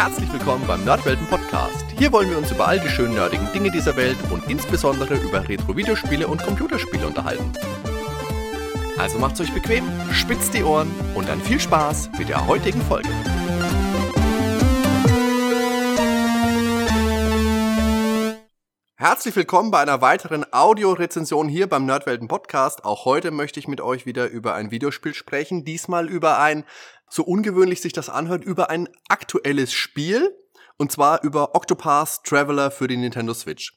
Herzlich willkommen beim Nerdwelten Podcast. Hier wollen wir uns über all die schönen nerdigen Dinge dieser Welt und insbesondere über Retro-Videospiele und Computerspiele unterhalten. Also macht's euch bequem, spitzt die Ohren und dann viel Spaß mit der heutigen Folge. Herzlich willkommen bei einer weiteren Audiorezension hier beim Nerdwelten Podcast. Auch heute möchte ich mit euch wieder über ein Videospiel sprechen. Diesmal über ein, so ungewöhnlich sich das anhört, über ein aktuelles Spiel. Und zwar über Octopath Traveler für die Nintendo Switch.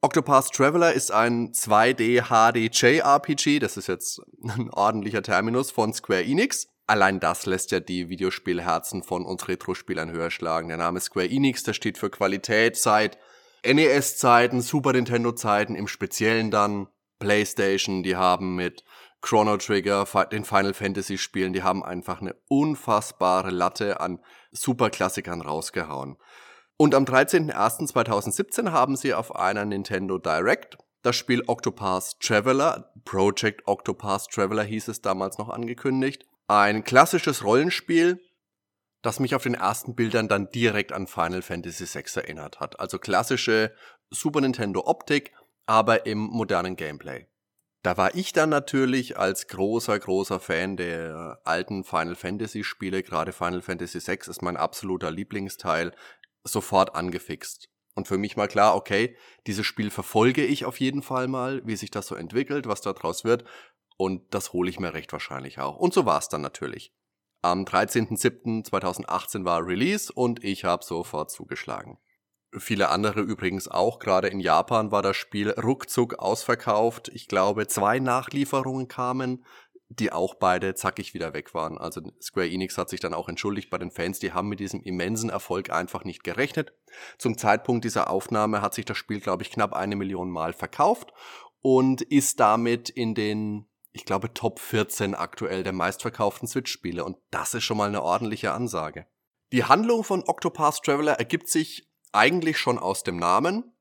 Octopath Traveler ist ein 2D HD JRPG, das ist jetzt ein ordentlicher Terminus von Square Enix. Allein das lässt ja die Videospielherzen von uns Retro-Spielern höher schlagen. Der Name Square Enix, der steht für Qualität seit NES-Zeiten, Super Nintendo-Zeiten, im Speziellen dann PlayStation, die haben mit Chrono Trigger, den Final Fantasy Spielen, die haben einfach eine unfassbare Latte an Superklassikern rausgehauen. Und am 13.01.2017 haben sie auf einer Nintendo Direct das Spiel Octopath Traveler, Project Octopath Traveler hieß es damals noch angekündigt. Ein klassisches Rollenspiel, das mich auf den ersten Bildern dann direkt an Final Fantasy VI erinnert hat. Also klassische Super Nintendo Optik, aber im modernen Gameplay. Da war ich dann natürlich als großer, großer Fan der alten Final Fantasy Spiele, gerade Final Fantasy VI ist mein absoluter Lieblingsteil, sofort angefixt. Und für mich mal klar, okay, dieses Spiel verfolge ich auf jeden Fall mal, wie sich das so entwickelt, was da draus wird. Und das hole ich mir recht wahrscheinlich auch. Und so war es dann natürlich. Am 13.07.2018 war Release und ich habe sofort zugeschlagen. Viele andere übrigens auch, gerade in Japan war das Spiel ruckzuck ausverkauft. Ich glaube, zwei Nachlieferungen kamen, die auch beide zackig wieder weg waren. Also Square Enix hat sich dann auch entschuldigt bei den Fans, die haben mit diesem immensen Erfolg einfach nicht gerechnet. Zum Zeitpunkt dieser Aufnahme hat sich das Spiel, glaube ich, knapp eine Million Mal verkauft und ist damit in den ich glaube, Top 14 aktuell der meistverkauften Switch-Spiele und das ist schon mal eine ordentliche Ansage. Die Handlung von Octopath Traveler ergibt sich eigentlich schon aus dem Namen.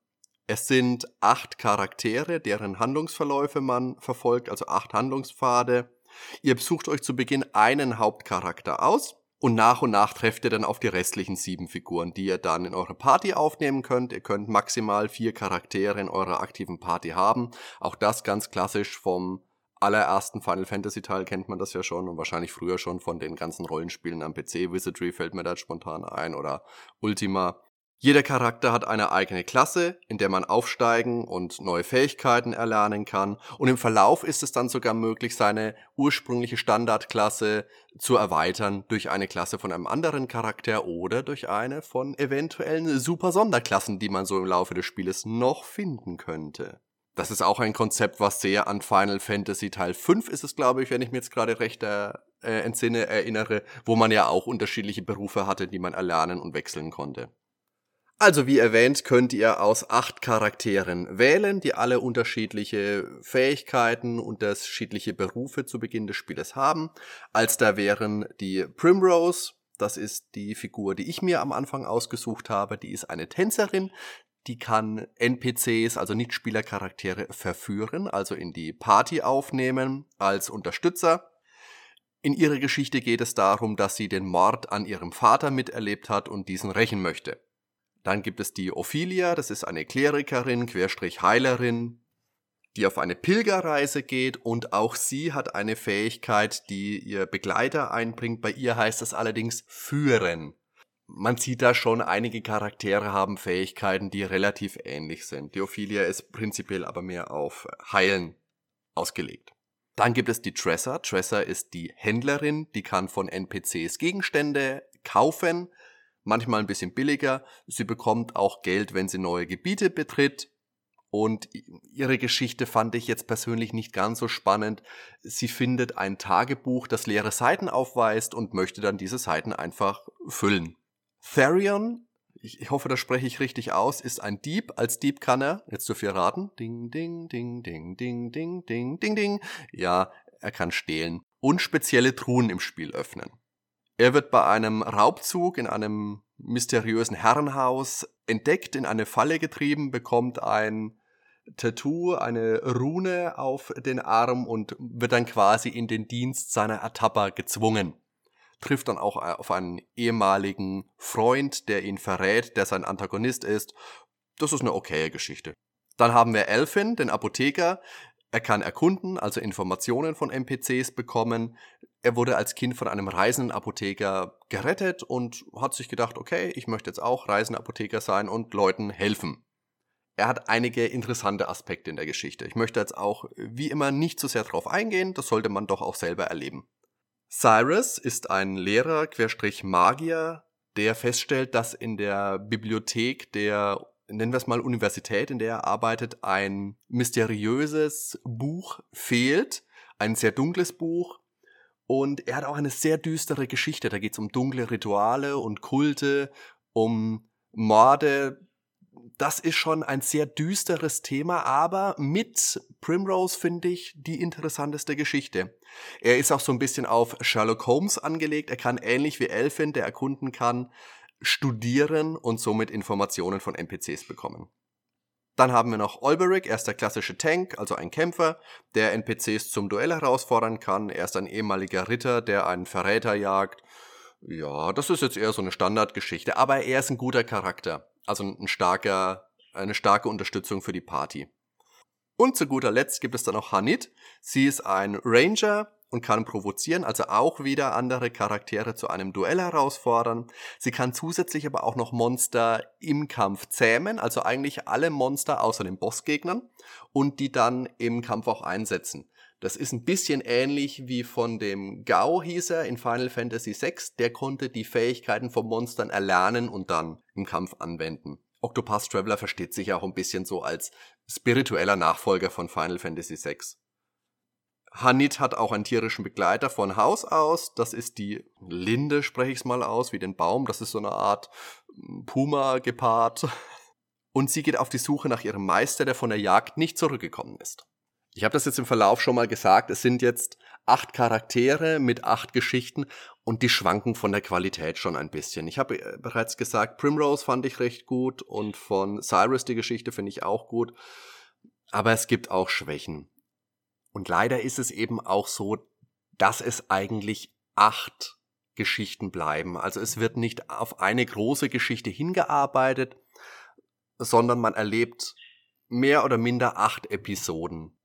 Es sind acht Charaktere, deren Handlungsverläufe man verfolgt, also acht Handlungspfade. Ihr besucht euch zu Beginn einen Hauptcharakter aus und nach und nach trefft ihr dann auf die restlichen sieben Figuren, die ihr dann in eure Party aufnehmen könnt. Ihr könnt maximal vier Charaktere in eurer aktiven Party haben. Auch das ganz klassisch vom allerersten Final Fantasy Teil kennt man das ja schon und wahrscheinlich früher schon von den ganzen Rollenspielen am PC. Wizardry fällt mir da spontan ein oder Ultima. Jeder Charakter hat eine eigene Klasse, in der man aufsteigen und neue Fähigkeiten erlernen kann. Und im Verlauf ist es dann sogar möglich, seine ursprüngliche Standardklasse zu erweitern durch eine Klasse von einem anderen Charakter oder durch eine von eventuellen super Sonderklassen, die man so im Laufe des Spieles noch finden könnte. Das ist auch ein Konzept, was sehr an Final Fantasy Teil 5 ist es, glaube ich, wenn ich mir jetzt gerade recht äh, äh, entsinne, erinnere, wo man ja auch unterschiedliche Berufe hatte, die man erlernen und wechseln konnte. Also wie erwähnt, könnt ihr aus acht Charakteren wählen, die alle unterschiedliche Fähigkeiten, unterschiedliche Berufe zu Beginn des Spieles haben. Als da wären die Primrose, das ist die Figur, die ich mir am Anfang ausgesucht habe. Die ist eine Tänzerin, die kann NPCs, also Nichtspielercharaktere, verführen, also in die Party aufnehmen als Unterstützer. In ihrer Geschichte geht es darum, dass sie den Mord an ihrem Vater miterlebt hat und diesen rächen möchte. Dann gibt es die Ophelia, das ist eine Klerikerin, Querstrich Heilerin, die auf eine Pilgerreise geht und auch sie hat eine Fähigkeit, die ihr Begleiter einbringt. Bei ihr heißt es allerdings führen man sieht da schon, einige Charaktere haben Fähigkeiten, die relativ ähnlich sind. Die Ophelia ist prinzipiell aber mehr auf Heilen ausgelegt. Dann gibt es die Tresser. Tresser ist die Händlerin, die kann von NPCs Gegenstände kaufen, manchmal ein bisschen billiger. Sie bekommt auch Geld, wenn sie neue Gebiete betritt. Und ihre Geschichte fand ich jetzt persönlich nicht ganz so spannend. Sie findet ein Tagebuch, das leere Seiten aufweist und möchte dann diese Seiten einfach füllen. Therion, ich, hoffe, das spreche ich richtig aus, ist ein Dieb. Als Dieb kann er, jetzt dürft ihr raten, ding, ding, ding, ding, ding, ding, ding, ding, ding. Ja, er kann stehlen und spezielle Truhen im Spiel öffnen. Er wird bei einem Raubzug in einem mysteriösen Herrenhaus entdeckt, in eine Falle getrieben, bekommt ein Tattoo, eine Rune auf den Arm und wird dann quasi in den Dienst seiner Ertapper gezwungen. Trifft dann auch auf einen ehemaligen Freund, der ihn verrät, der sein Antagonist ist. Das ist eine okaye Geschichte. Dann haben wir Elfin, den Apotheker. Er kann erkunden, also Informationen von NPCs bekommen. Er wurde als Kind von einem reisenden Apotheker gerettet und hat sich gedacht, okay, ich möchte jetzt auch reisender Apotheker sein und Leuten helfen. Er hat einige interessante Aspekte in der Geschichte. Ich möchte jetzt auch wie immer nicht zu so sehr drauf eingehen, das sollte man doch auch selber erleben. Cyrus ist ein Lehrer, Querstrich Magier, der feststellt, dass in der Bibliothek der, nennen wir es mal Universität, in der er arbeitet, ein mysteriöses Buch fehlt, ein sehr dunkles Buch. Und er hat auch eine sehr düstere Geschichte. Da geht es um dunkle Rituale und Kulte, um Morde, das ist schon ein sehr düsteres Thema, aber mit Primrose finde ich die interessanteste Geschichte. Er ist auch so ein bisschen auf Sherlock Holmes angelegt. Er kann ähnlich wie Elfin, der erkunden kann, studieren und somit Informationen von NPCs bekommen. Dann haben wir noch Olberic, er ist der klassische Tank, also ein Kämpfer, der NPCs zum Duell herausfordern kann. Er ist ein ehemaliger Ritter, der einen Verräter jagt. Ja, das ist jetzt eher so eine Standardgeschichte, aber er ist ein guter Charakter. Also ein starker, eine starke Unterstützung für die Party. Und zu guter Letzt gibt es dann noch Hanit. Sie ist ein Ranger und kann provozieren, also auch wieder andere Charaktere zu einem Duell herausfordern. Sie kann zusätzlich aber auch noch Monster im Kampf zähmen, also eigentlich alle Monster außer den Bossgegnern und die dann im Kampf auch einsetzen. Das ist ein bisschen ähnlich wie von dem Gao hieß er in Final Fantasy VI. Der konnte die Fähigkeiten von Monstern erlernen und dann im Kampf anwenden. Octopath Traveler versteht sich auch ein bisschen so als spiritueller Nachfolger von Final Fantasy VI. Hanit hat auch einen tierischen Begleiter von Haus aus. Das ist die Linde, spreche ich es mal aus, wie den Baum. Das ist so eine Art Puma-Gepard. Und sie geht auf die Suche nach ihrem Meister, der von der Jagd nicht zurückgekommen ist. Ich habe das jetzt im Verlauf schon mal gesagt, es sind jetzt acht Charaktere mit acht Geschichten und die schwanken von der Qualität schon ein bisschen. Ich habe äh, bereits gesagt, Primrose fand ich recht gut und von Cyrus die Geschichte finde ich auch gut, aber es gibt auch Schwächen. Und leider ist es eben auch so, dass es eigentlich acht Geschichten bleiben. Also es wird nicht auf eine große Geschichte hingearbeitet, sondern man erlebt mehr oder minder acht Episoden.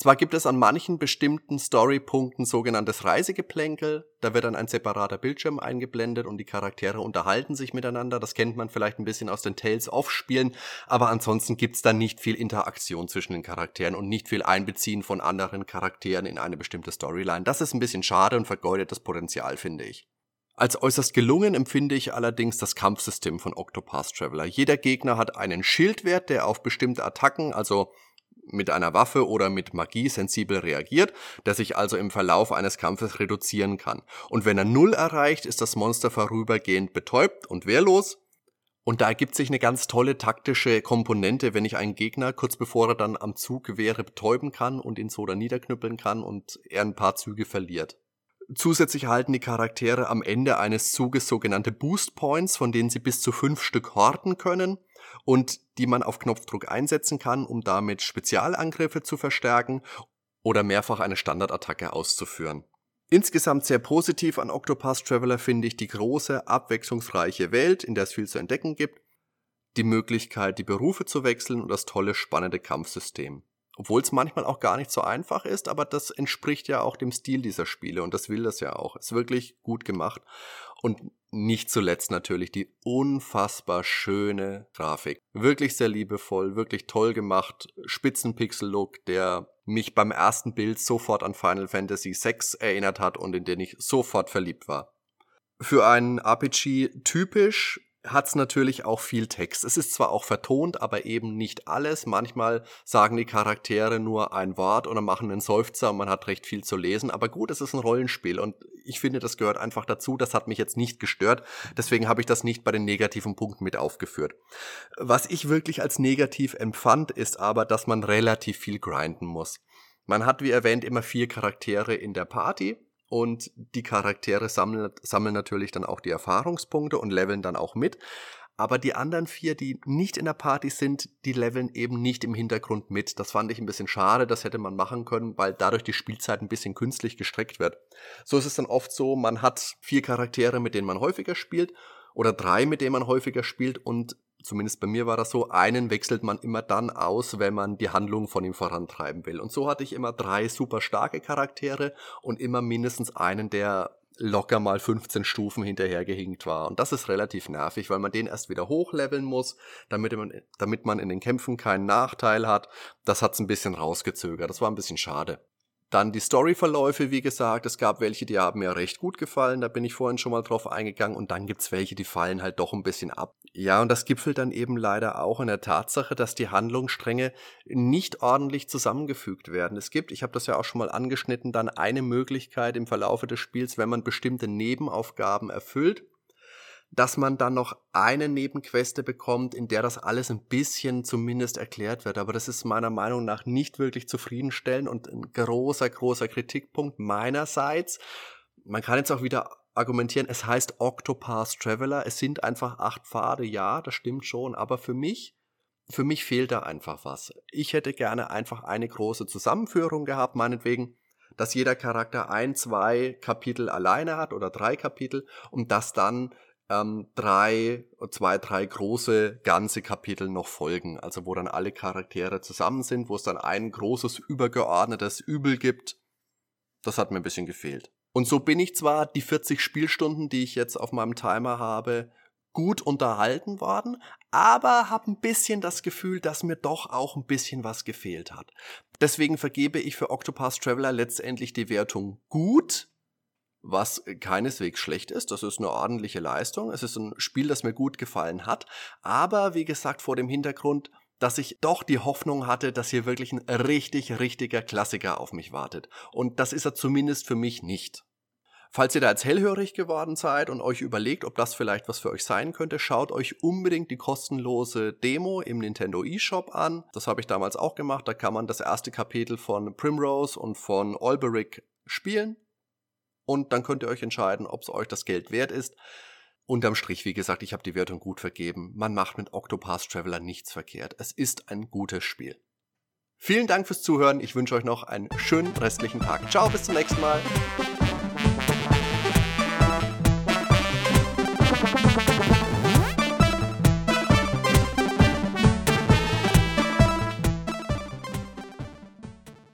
Zwar gibt es an manchen bestimmten Storypunkten sogenanntes Reisegeplänkel, da wird dann ein separater Bildschirm eingeblendet und die Charaktere unterhalten sich miteinander. Das kennt man vielleicht ein bisschen aus den Tales-of-Spielen, aber ansonsten gibt's da nicht viel Interaktion zwischen den Charakteren und nicht viel Einbeziehen von anderen Charakteren in eine bestimmte Storyline. Das ist ein bisschen schade und vergeudet das Potenzial, finde ich. Als äußerst gelungen empfinde ich allerdings das Kampfsystem von Octopath Traveler. Jeder Gegner hat einen Schildwert, der auf bestimmte Attacken, also mit einer Waffe oder mit Magie sensibel reagiert, der sich also im Verlauf eines Kampfes reduzieren kann. Und wenn er Null erreicht, ist das Monster vorübergehend betäubt und wehrlos. Und da ergibt sich eine ganz tolle taktische Komponente, wenn ich einen Gegner kurz bevor er dann am Zug wäre betäuben kann und ihn so dann niederknüppeln kann und er ein paar Züge verliert. Zusätzlich erhalten die Charaktere am Ende eines Zuges sogenannte Boost Points, von denen sie bis zu fünf Stück horten können und die man auf Knopfdruck einsetzen kann, um damit Spezialangriffe zu verstärken oder mehrfach eine Standardattacke auszuführen. Insgesamt sehr positiv an Octopath Traveler finde ich die große, abwechslungsreiche Welt, in der es viel zu entdecken gibt, die Möglichkeit, die Berufe zu wechseln und das tolle, spannende Kampfsystem. Obwohl es manchmal auch gar nicht so einfach ist, aber das entspricht ja auch dem Stil dieser Spiele und das will das ja auch. Ist wirklich gut gemacht. Und nicht zuletzt natürlich die unfassbar schöne Grafik. Wirklich sehr liebevoll, wirklich toll gemacht. Spitzenpixel-Look, der mich beim ersten Bild sofort an Final Fantasy VI erinnert hat und in den ich sofort verliebt war. Für einen RPG typisch hat es natürlich auch viel Text. Es ist zwar auch vertont, aber eben nicht alles. Manchmal sagen die Charaktere nur ein Wort oder machen einen Seufzer und man hat recht viel zu lesen. Aber gut, es ist ein Rollenspiel und ich finde, das gehört einfach dazu. Das hat mich jetzt nicht gestört. Deswegen habe ich das nicht bei den negativen Punkten mit aufgeführt. Was ich wirklich als negativ empfand, ist aber, dass man relativ viel grinden muss. Man hat, wie erwähnt, immer vier Charaktere in der Party und die Charaktere sammeln, sammeln natürlich dann auch die Erfahrungspunkte und leveln dann auch mit. aber die anderen vier, die nicht in der Party sind, die leveln eben nicht im Hintergrund mit. Das fand ich ein bisschen schade, das hätte man machen können, weil dadurch die Spielzeit ein bisschen künstlich gestreckt wird. So ist es dann oft so, man hat vier Charaktere, mit denen man häufiger spielt oder drei, mit denen man häufiger spielt und zumindest bei mir war das so, einen wechselt man immer dann aus, wenn man die Handlung von ihm vorantreiben will. Und so hatte ich immer drei super starke Charaktere und immer mindestens einen, der locker mal 15 Stufen hinterhergehinkt war. Und das ist relativ nervig, weil man den erst wieder hochleveln muss, damit man, damit man in den Kämpfen keinen Nachteil hat. Das hat's ein bisschen rausgezögert. Das war ein bisschen schade. Dann die Storyverläufe, wie gesagt, es gab welche, die haben mir recht gut gefallen, da bin ich vorhin schon mal drauf eingegangen und dann gibt's welche, die fallen halt doch ein bisschen ab. Ja, und das gipfelt dann eben leider auch in der Tatsache, dass die Handlungsstränge nicht ordentlich zusammengefügt werden. Es gibt, ich habe das ja auch schon mal angeschnitten, dann eine Möglichkeit im Verlaufe des Spiels, wenn man bestimmte Nebenaufgaben erfüllt, dass man dann noch eine Nebenqueste bekommt, in der das alles ein bisschen zumindest erklärt wird. Aber das ist meiner Meinung nach nicht wirklich zufriedenstellend und ein großer, großer Kritikpunkt meinerseits. Man kann jetzt auch wieder argumentieren, es heißt Octopath Traveler. Es sind einfach acht Pfade, ja, das stimmt schon. Aber für mich, für mich fehlt da einfach was. Ich hätte gerne einfach eine große Zusammenführung gehabt, meinetwegen dass jeder Charakter ein, zwei Kapitel alleine hat oder drei Kapitel und das dann ähm, drei, zwei, drei große ganze Kapitel noch folgen, also wo dann alle Charaktere zusammen sind, wo es dann ein großes übergeordnetes Übel gibt. Das hat mir ein bisschen gefehlt. Und so bin ich zwar die 40 Spielstunden, die ich jetzt auf meinem Timer habe, gut unterhalten worden, aber habe ein bisschen das Gefühl, dass mir doch auch ein bisschen was gefehlt hat. Deswegen vergebe ich für Octopath Traveler letztendlich die Wertung gut, was keineswegs schlecht ist. Das ist eine ordentliche Leistung. Es ist ein Spiel, das mir gut gefallen hat. Aber wie gesagt, vor dem Hintergrund, dass ich doch die Hoffnung hatte, dass hier wirklich ein richtig, richtiger Klassiker auf mich wartet. Und das ist er zumindest für mich nicht. Falls ihr da jetzt hellhörig geworden seid und euch überlegt, ob das vielleicht was für euch sein könnte, schaut euch unbedingt die kostenlose Demo im Nintendo eShop an. Das habe ich damals auch gemacht. Da kann man das erste Kapitel von Primrose und von Olberic spielen und dann könnt ihr euch entscheiden, ob es euch das Geld wert ist. Unterm Strich, wie gesagt, ich habe die Wertung gut vergeben. Man macht mit Octopath Traveler nichts verkehrt. Es ist ein gutes Spiel. Vielen Dank fürs Zuhören. Ich wünsche euch noch einen schönen restlichen Tag. Ciao, bis zum nächsten Mal.